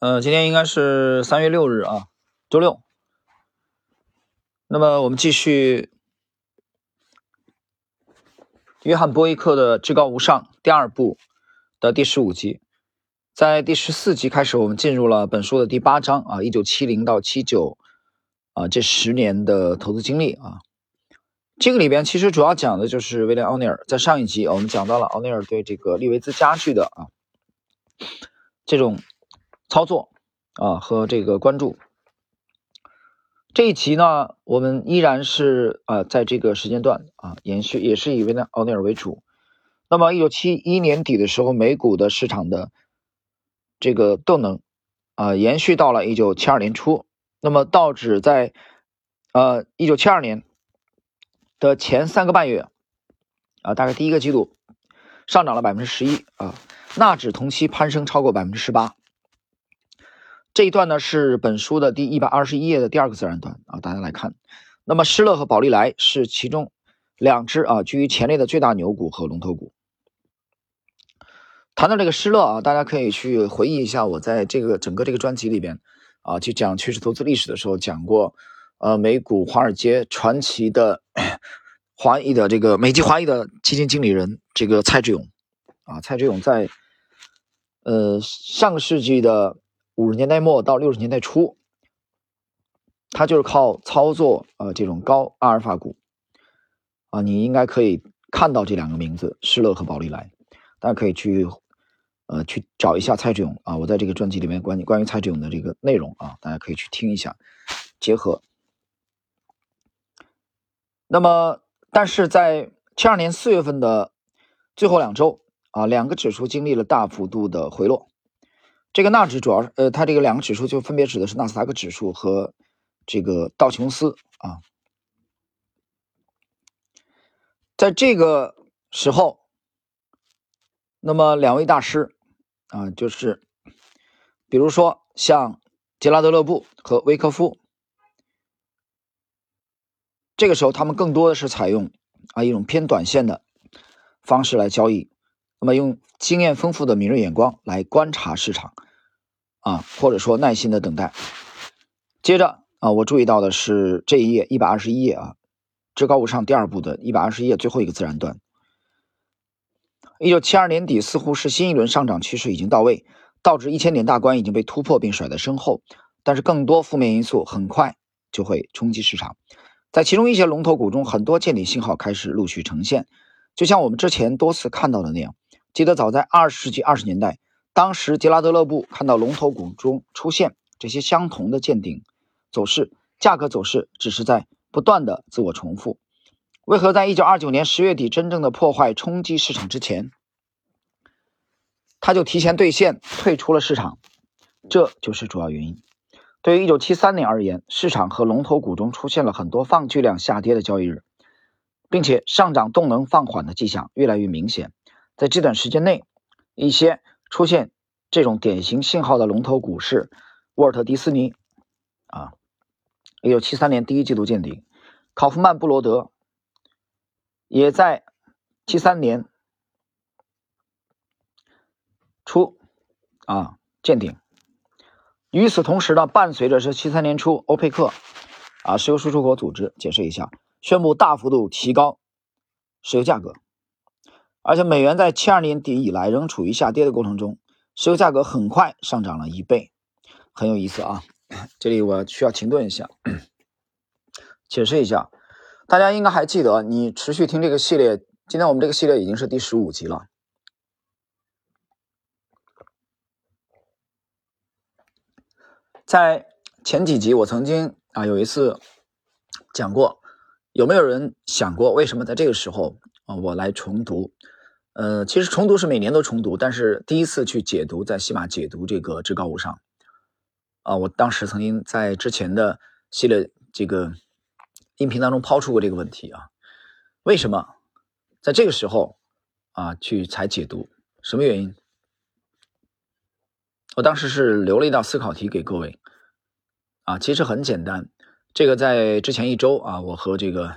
呃，今天应该是三月六日啊，周六。那么我们继续约翰波伊克的《至高无上》第二部的第十五集。在第十四集开始，我们进入了本书的第八章啊，一九七零到七九啊这十年的投资经历啊。这个里边其实主要讲的就是威廉奥尼尔。在上一集我们讲到了奥尼尔对这个利维兹家具的啊这种操作啊和这个关注。这一期呢，我们依然是啊在这个时间段啊延续，也是以维纳奥尼尔为主。那么一九七一年底的时候，美股的市场的这个动能啊延续到了一九七二年初。那么道指在呃一九七二年。的前三个半月，啊，大概第一个季度上涨了百分之十一啊，纳指同期攀升超过百分之十八。这一段呢是本书的第一百二十一页的第二个自然段啊，大家来看。那么施乐和宝利来是其中两只啊居于前列的最大牛股和龙头股。谈到这个施乐啊，大家可以去回忆一下我在这个整个这个专辑里边啊去讲趋势投资历史的时候讲过。呃，美股华尔街传奇的华裔的这个美籍华裔的基金经理人，这个蔡志勇啊，蔡志勇在呃上个世纪的五十年代末到六十年代初，他就是靠操作呃这种高阿尔法股啊，你应该可以看到这两个名字施乐和宝利来，大家可以去呃去找一下蔡志勇啊，我在这个专辑里面关关于蔡志勇的这个内容啊，大家可以去听一下，结合。那么，但是在七二年四月份的最后两周啊，两个指数经历了大幅度的回落。这个纳指主要是呃，它这个两个指数就分别指的是纳斯达克指数和这个道琼斯啊。在这个时候，那么两位大师啊，就是比如说像杰拉德勒布和威科夫。这个时候，他们更多的是采用啊一种偏短线的方式来交易，那么用经验丰富的敏锐眼光来观察市场啊，或者说耐心的等待。接着啊，我注意到的是这一页一百二十一页啊，至高无上第二部的一百二十页最后一个自然段。一九七二年底，似乎是新一轮上涨趋势已经到位，道指一千点大关已经被突破并甩在身后，但是更多负面因素很快就会冲击市场。在其中一些龙头股中，很多见底信号开始陆续呈现，就像我们之前多次看到的那样。记得早在二十世纪二十年代，当时杰拉德勒布看到龙头股中出现这些相同的见顶走势，价格走势只是在不断的自我重复。为何在一九二九年十月底真正的破坏冲击市场之前，他就提前兑现退出了市场？这就是主要原因。对于1973年而言，市场和龙头股中出现了很多放巨量下跌的交易日，并且上涨动能放缓的迹象越来越明显。在这段时间内，一些出现这种典型信号的龙头股是沃尔特·迪斯尼，啊，1973年第一季度见顶；考夫曼·布罗德也在73年初啊见顶。与此同时呢，伴随着是七三年初，欧佩克啊，石油输出国组织解释一下，宣布大幅度提高石油价格，而且美元在七二年底以来仍处于下跌的过程中，石油价格很快上涨了一倍，很有意思啊。这里我需要停顿一下，解释一下，大家应该还记得，你持续听这个系列，今天我们这个系列已经是第十五集了。在前几集，我曾经啊有一次讲过，有没有人想过为什么在这个时候啊我来重读？呃，其实重读是每年都重读，但是第一次去解读，在西马解读这个至高无上啊，我当时曾经在之前的系列这个音频当中抛出过这个问题啊，为什么在这个时候啊去才解读？什么原因？我当时是留了一道思考题给各位，啊，其实很简单。这个在之前一周啊，我和这个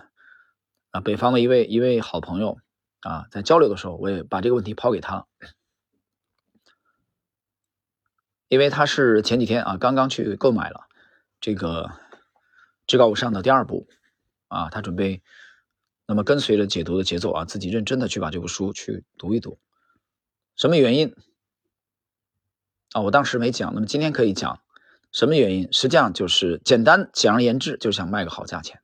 啊北方的一位一位好朋友啊在交流的时候，我也把这个问题抛给他。因为他是前几天啊刚刚去购买了这个至高无上的第二部啊，他准备那么跟随着解读的节奏啊，自己认真的去把这部书去读一读。什么原因啊？我当时没讲，那么今天可以讲什么原因？实际上就是简单简而言之，就是想卖个好价钱，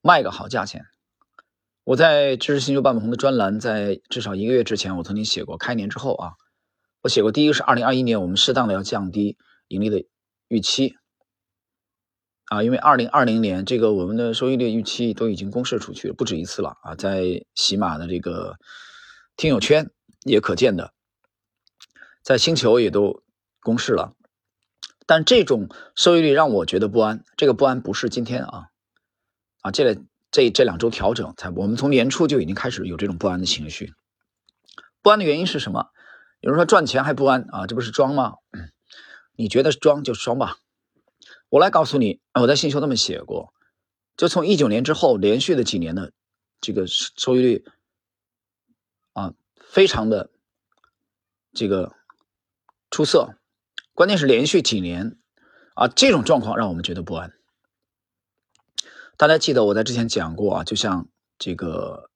卖个好价钱。我在知识星球半不红的专栏，在至少一个月之前，我曾经写过，开年之后啊。我写过，第一个是二零二一年，我们适当的要降低盈利的预期啊，因为二零二零年这个我们的收益率预期都已经公示出去了，不止一次了啊，在喜马的这个听友圈也可见的，在星球也都公示了，但这种收益率让我觉得不安，这个不安不是今天啊啊，这个这这两周调整才，我们从年初就已经开始有这种不安的情绪，不安的原因是什么？有人说赚钱还不安啊，这不是装吗？你觉得装就装吧。我来告诉你，我在信修那么写过，就从一九年之后连续的几年的这个收益率啊，非常的这个出色。关键是连续几年啊，这种状况让我们觉得不安。大家记得我在之前讲过啊，就像这个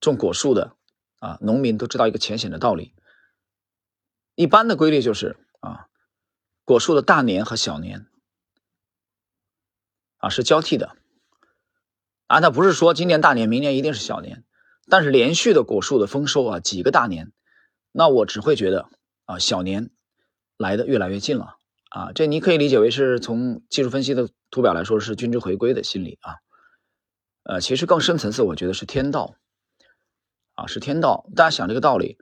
种果树的啊，农民都知道一个浅显的道理。一般的规律就是啊，果树的大年和小年啊是交替的啊，那不是说今年大年，明年一定是小年，但是连续的果树的丰收啊，几个大年，那我只会觉得啊，小年来的越来越近了啊，这你可以理解为是从技术分析的图表来说是均值回归的心理啊，呃，其实更深层次，我觉得是天道啊，是天道，大家想这个道理。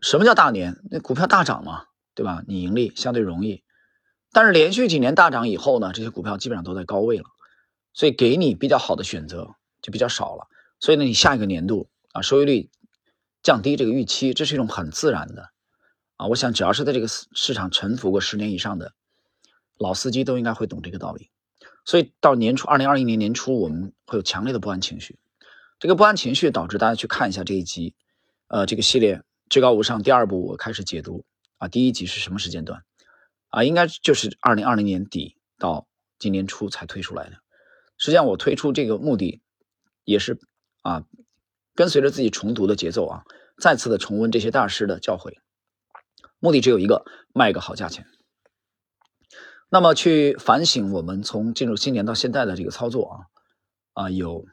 什么叫大年？那股票大涨嘛，对吧？你盈利相对容易，但是连续几年大涨以后呢，这些股票基本上都在高位了，所以给你比较好的选择就比较少了。所以呢，你下一个年度啊，收益率降低这个预期，这是一种很自然的啊。我想只要是在这个市场沉浮过十年以上的老司机都应该会懂这个道理。所以到年初，二零二一年年初，我们会有强烈的不安情绪，这个不安情绪导致大家去看一下这一集，呃，这个系列。至高无上第二部我开始解读啊，第一集是什么时间段啊？应该就是二零二零年底到今年初才推出来的。实际上我推出这个目的也是啊，跟随着自己重读的节奏啊，再次的重温这些大师的教诲，目的只有一个，卖个好价钱。那么去反省我们从进入新年到现在的这个操作啊啊，有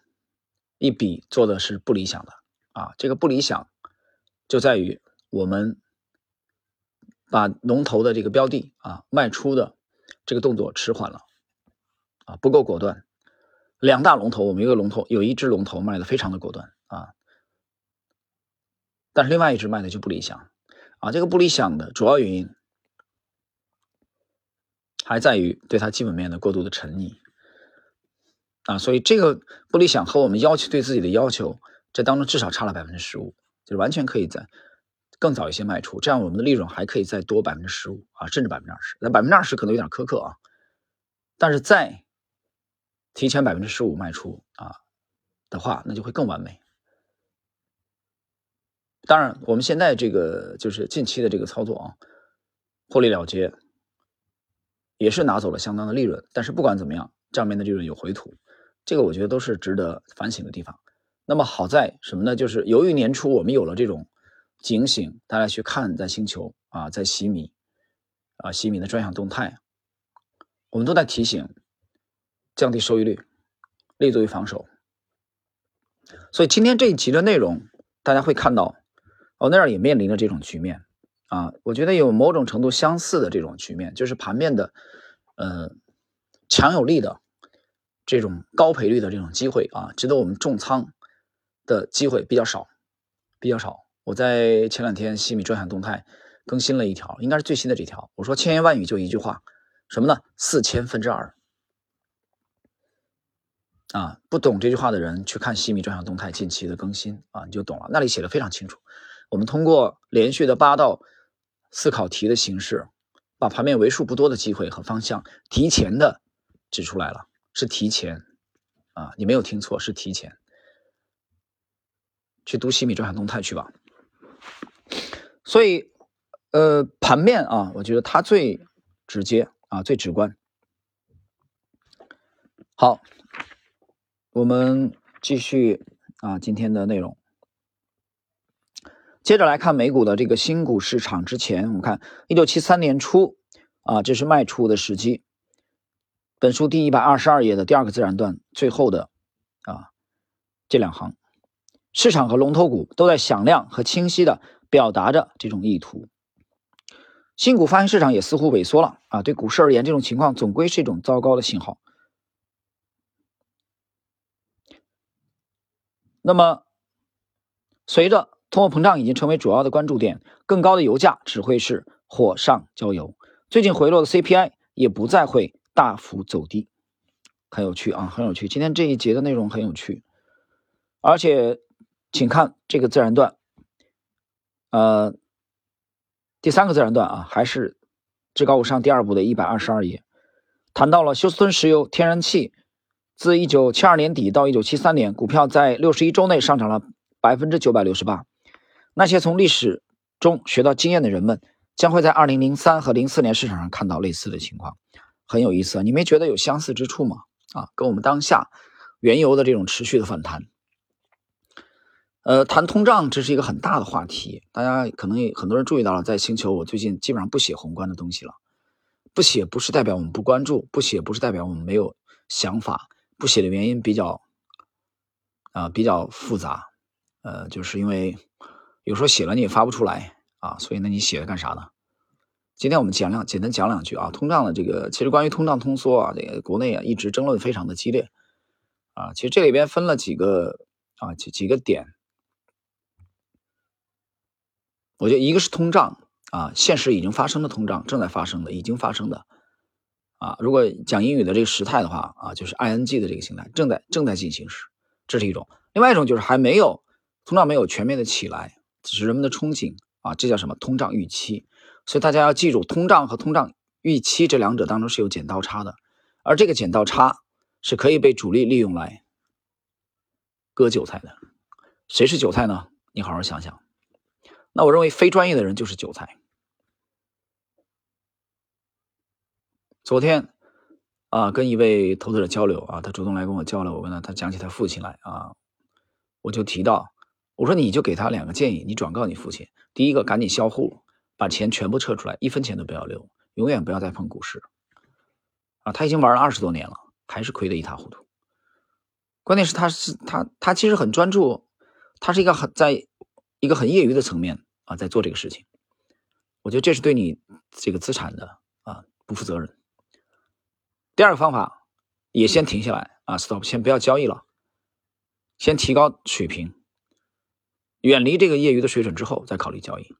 一笔做的是不理想的啊，这个不理想。就在于我们把龙头的这个标的啊卖出的这个动作迟缓了啊不够果断，两大龙头我们一个龙头有一只龙头卖的非常的果断啊，但是另外一只卖的就不理想啊这个不理想的主要原因还在于对它基本面的过度的沉溺啊，所以这个不理想和我们要求对自己的要求这当中至少差了百分之十五。就是完全可以在更早一些卖出，这样我们的利润还可以再多百分之十五啊，甚至百分之二十。那百分之二十可能有点苛刻啊，但是再提前百分之十五卖出啊的话，那就会更完美。当然，我们现在这个就是近期的这个操作啊，获利了结也是拿走了相当的利润，但是不管怎么样，账面的利润有回吐，这个我觉得都是值得反省的地方。那么好在什么呢？就是由于年初我们有了这种警醒，大家去看在星球啊，在西米啊，西米的专项动态，我们都在提醒降低收益率，立足于防守。所以今天这一集的内容，大家会看到，欧奈尔也面临着这种局面啊。我觉得有某种程度相似的这种局面，就是盘面的呃强有力的这种高赔率的这种机会啊，值得我们重仓。的机会比较少，比较少。我在前两天西米专享动态更新了一条，应该是最新的这条。我说千言万语就一句话，什么呢？四千分之二。啊，不懂这句话的人去看西米专享动态近期的更新啊，你就懂了。那里写的非常清楚。我们通过连续的八道思考题的形式，把盘面为数不多的机会和方向提前的指出来了，是提前啊，你没有听错，是提前。去读西米专享动态去吧。所以，呃，盘面啊，我觉得它最直接啊，最直观。好，我们继续啊，今天的内容。接着来看美股的这个新股市场。之前我们看一九七三年初啊，这是卖出的时机。本书第一百二十二页的第二个自然段最后的啊这两行，市场和龙头股都在响亮和清晰的表达着这种意图。新股发行市场也似乎萎缩了啊，对股市而言，这种情况总归是一种糟糕的信号。那么，随着通货膨胀已经成为主要的关注点，更高的油价只会是火上浇油。最近回落的 CPI 也不再会大幅走低，很有趣啊，很有趣。今天这一节的内容很有趣，而且，请看这个自然段，呃，第三个自然段啊，还是至高无上第二部的一百二十二页，谈到了休斯敦石油天然气。自一九七二年底到一九七三年，股票在六十一周内上涨了百分之九百六十八。那些从历史中学到经验的人们，将会在二零零三和零四年市场上看到类似的情况，很有意思。你没觉得有相似之处吗？啊，跟我们当下原油的这种持续的反弹。呃，谈通胀这是一个很大的话题，大家可能很多人注意到了，在星球我最近基本上不写宏观的东西了。不写不是代表我们不关注，不写不是代表我们没有想法。不写的原因比较啊比较复杂，呃，就是因为有时候写了你也发不出来啊，所以那你写了干啥呢？今天我们讲两简单讲两句啊，通胀的这个其实关于通胀通缩啊，这个国内啊一直争论非常的激烈啊，其实这里边分了几个啊几几个点，我觉得一个是通胀啊，现实已经发生的通胀，正在发生的，已经发生的。啊，如果讲英语的这个时态的话，啊，就是 ing 的这个形态，正在正在进行时，这是一种；另外一种就是还没有通胀没有全面的起来，只是人们的憧憬啊，这叫什么？通胀预期。所以大家要记住，通胀和通胀预期这两者当中是有剪刀差的，而这个剪刀差是可以被主力利用来割韭菜的。谁是韭菜呢？你好好想想。那我认为非专业的人就是韭菜。昨天啊，跟一位投资者交流啊，他主动来跟我交流，我跟他他讲起他父亲来啊，我就提到，我说你就给他两个建议，你转告你父亲，第一个赶紧销户，把钱全部撤出来，一分钱都不要留，永远不要再碰股市啊！他已经玩了二十多年了，还是亏得一塌糊涂。关键是他是他他其实很专注，他是一个很在一个很业余的层面啊，在做这个事情。我觉得这是对你这个资产的啊不负责任。第二个方法也先停下来啊，stop，先不要交易了，先提高水平，远离这个业余的水准之后再考虑交易。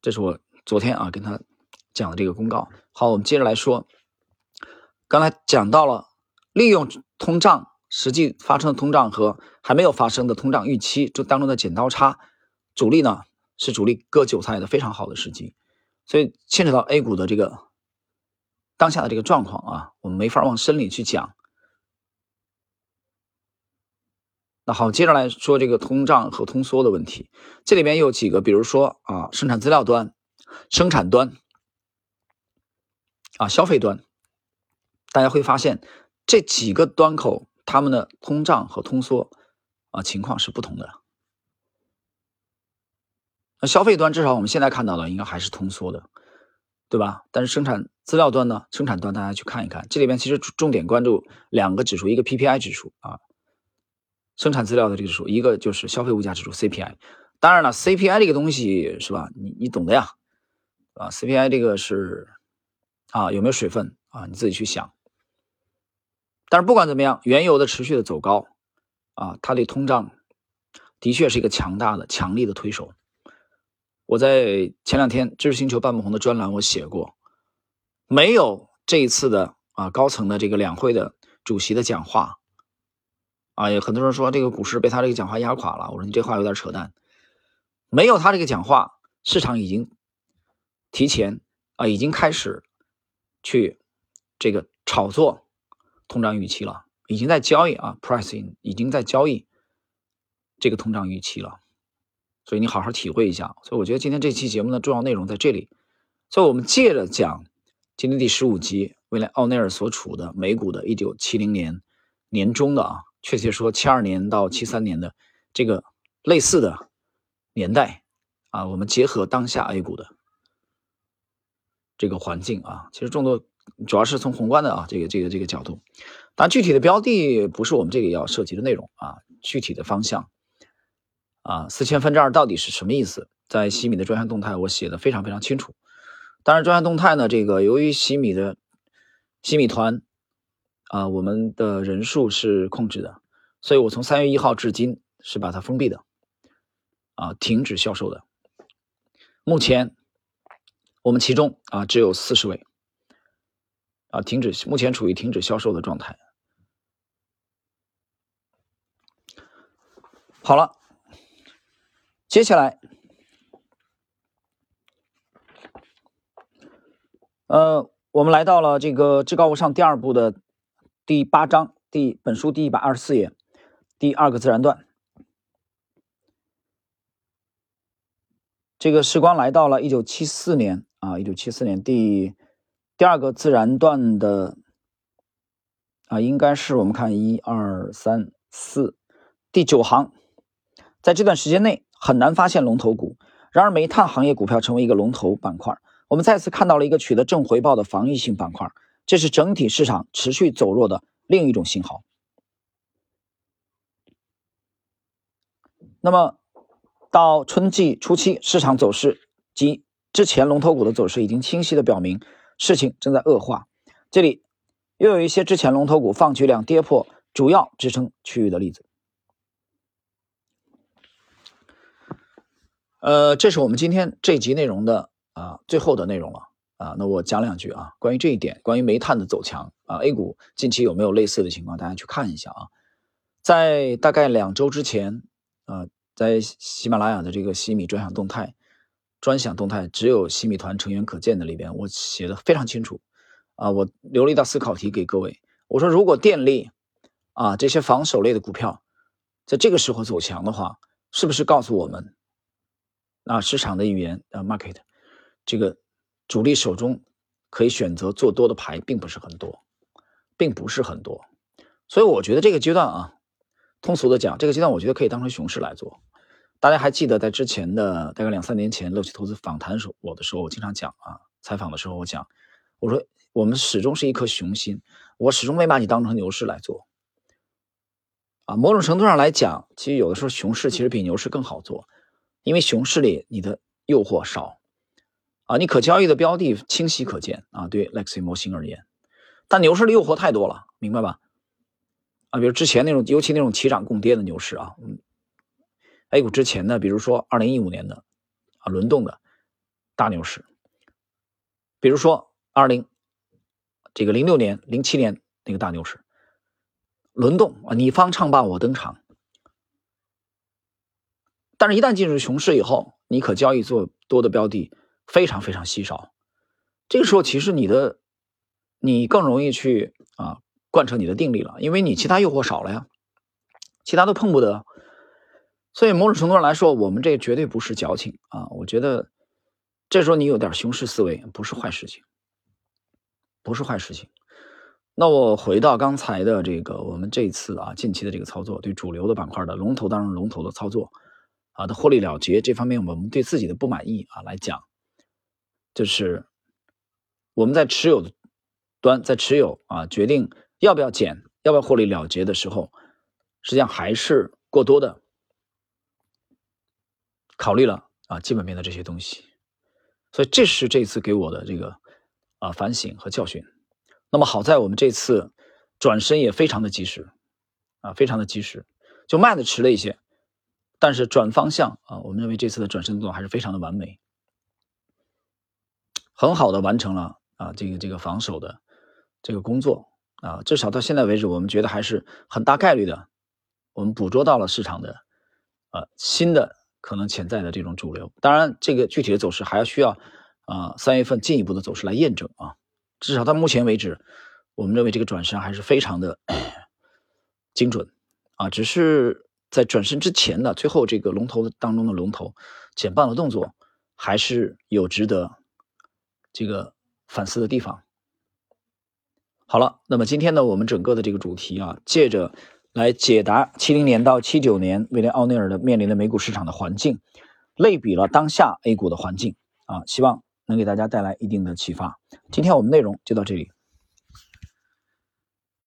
这是我昨天啊跟他讲的这个公告。好，我们接着来说，刚才讲到了利用通胀实际发生的通胀和还没有发生的通胀预期这当中的剪刀差，主力呢是主力割韭菜的非常好的时机，所以牵扯到 A 股的这个。当下的这个状况啊，我们没法往深里去讲。那好，接着来说这个通胀和通缩的问题。这里面有几个，比如说啊，生产资料端、生产端啊，消费端，大家会发现这几个端口，他们的通胀和通缩啊情况是不同的。那消费端至少我们现在看到的，应该还是通缩的。对吧？但是生产资料端呢？生产端大家去看一看，这里面其实重点关注两个指数，一个 PPI 指数啊，生产资料的这个指数，一个就是消费物价指数 CPI。当然了，CPI 这个东西是吧？你你懂的呀，啊，CPI 这个是啊，有没有水分啊？你自己去想。但是不管怎么样，原油的持续的走高啊，它对通胀的确是一个强大的、强力的推手。我在前两天知识星球半不红的专栏我写过，没有这一次的啊高层的这个两会的主席的讲话，啊，有很多人说这个股市被他这个讲话压垮了。我说你这话有点扯淡，没有他这个讲话，市场已经提前啊已经开始去这个炒作通胀预期了，已经在交易啊 pricing 已经在交易这个通胀预期了。所以你好好体会一下。所以我觉得今天这期节目的重要内容在这里。所以我们借着讲今天第十五集，未来奥内尔所处的美股的1970年年中的啊，确切说72年到73年的这个类似的年代啊，我们结合当下 A 股的这个环境啊，其实众多主要是从宏观的啊这个这个这个角度，当然具体的标的不是我们这个要涉及的内容啊，具体的方向。啊，四千分之二到底是什么意思？在西米的专项动态我写的非常非常清楚。当然，专项动态呢，这个由于西米的西米团啊，我们的人数是控制的，所以我从三月一号至今是把它封闭的，啊，停止销售的。目前我们其中啊只有四十位啊停止，目前处于停止销售的状态。好了。接下来，呃，我们来到了这个《至高无上》第二部的第八章，第本书第一百二十四页，第二个自然段。这个时光来到了一九七四年啊，一九七四年第第二个自然段的啊，应该是我们看一二三四第九行，在这段时间内。很难发现龙头股，然而煤炭行业股票成为一个龙头板块。我们再次看到了一个取得正回报的防御性板块，这是整体市场持续走弱的另一种信号。那么，到春季初期，市场走势及之前龙头股的走势已经清晰的表明，事情正在恶化。这里又有一些之前龙头股放巨量跌破主要支撑区域的例子。呃，这是我们今天这集内容的啊最后的内容了啊。那我讲两句啊，关于这一点，关于煤炭的走强啊，A 股近期有没有类似的情况？大家去看一下啊。在大概两周之前啊，在喜马拉雅的这个西米专享动态、专享动态，只有西米团成员可见的里边，我写的非常清楚啊。我留了一道思考题给各位，我说如果电力啊这些防守类的股票在这个时候走强的话，是不是告诉我们？啊，市场的语言啊，market，这个主力手中可以选择做多的牌并不是很多，并不是很多，所以我觉得这个阶段啊，通俗的讲，这个阶段我觉得可以当成熊市来做。大家还记得在之前的大概两三年前，乐奇投资访谈时我的时候，我经常讲啊，采访的时候我讲，我说我们始终是一颗雄心，我始终没把你当成牛市来做。啊，某种程度上来讲，其实有的时候熊市其实比牛市更好做。因为熊市里你的诱惑少啊，你可交易的标的清晰可见啊，对 Lexi 模型而言，但牛市的诱惑太多了，明白吧？啊，比如之前那种，尤其那种齐涨共跌的牛市啊，嗯，A 股之前的，比如说二零一五年的啊轮动的大牛市，比如说二零这个零六年、零七年那个大牛市轮动啊，你方唱罢我登场。但是，一旦进入熊市以后，你可交易做多的标的非常非常稀少。这个时候，其实你的你更容易去啊贯彻你的定力了，因为你其他诱惑少了呀，其他都碰不得。所以，某种程度上来说，我们这绝对不是矫情啊。我觉得这时候你有点熊市思维，不是坏事情，不是坏事情。那我回到刚才的这个，我们这次啊近期的这个操作，对主流的板块的龙头当中龙头的操作。啊的获利了结这方面，我们对自己的不满意啊来讲，就是我们在持有端在持有啊决定要不要减，要不要获利了结的时候，实际上还是过多的考虑了啊基本面的这些东西，所以这是这次给我的这个啊反省和教训。那么好在我们这次转身也非常的及时啊，非常的及时，就卖的迟了一些。但是转方向啊，我们认为这次的转身动作还是非常的完美，很好的完成了啊这个这个防守的这个工作啊，至少到现在为止，我们觉得还是很大概率的，我们捕捉到了市场的呃新的可能潜在的这种主流。当然，这个具体的走势还要需要啊三月份进一步的走势来验证啊。至少到目前为止，我们认为这个转身还是非常的精准啊，只是。在转身之前呢，最后这个龙头当中的龙头减磅的动作，还是有值得这个反思的地方。好了，那么今天呢，我们整个的这个主题啊，借着来解答七零年到七九年威廉奥尼尔的面临的美股市场的环境，类比了当下 A 股的环境啊，希望能给大家带来一定的启发。今天我们内容就到这里。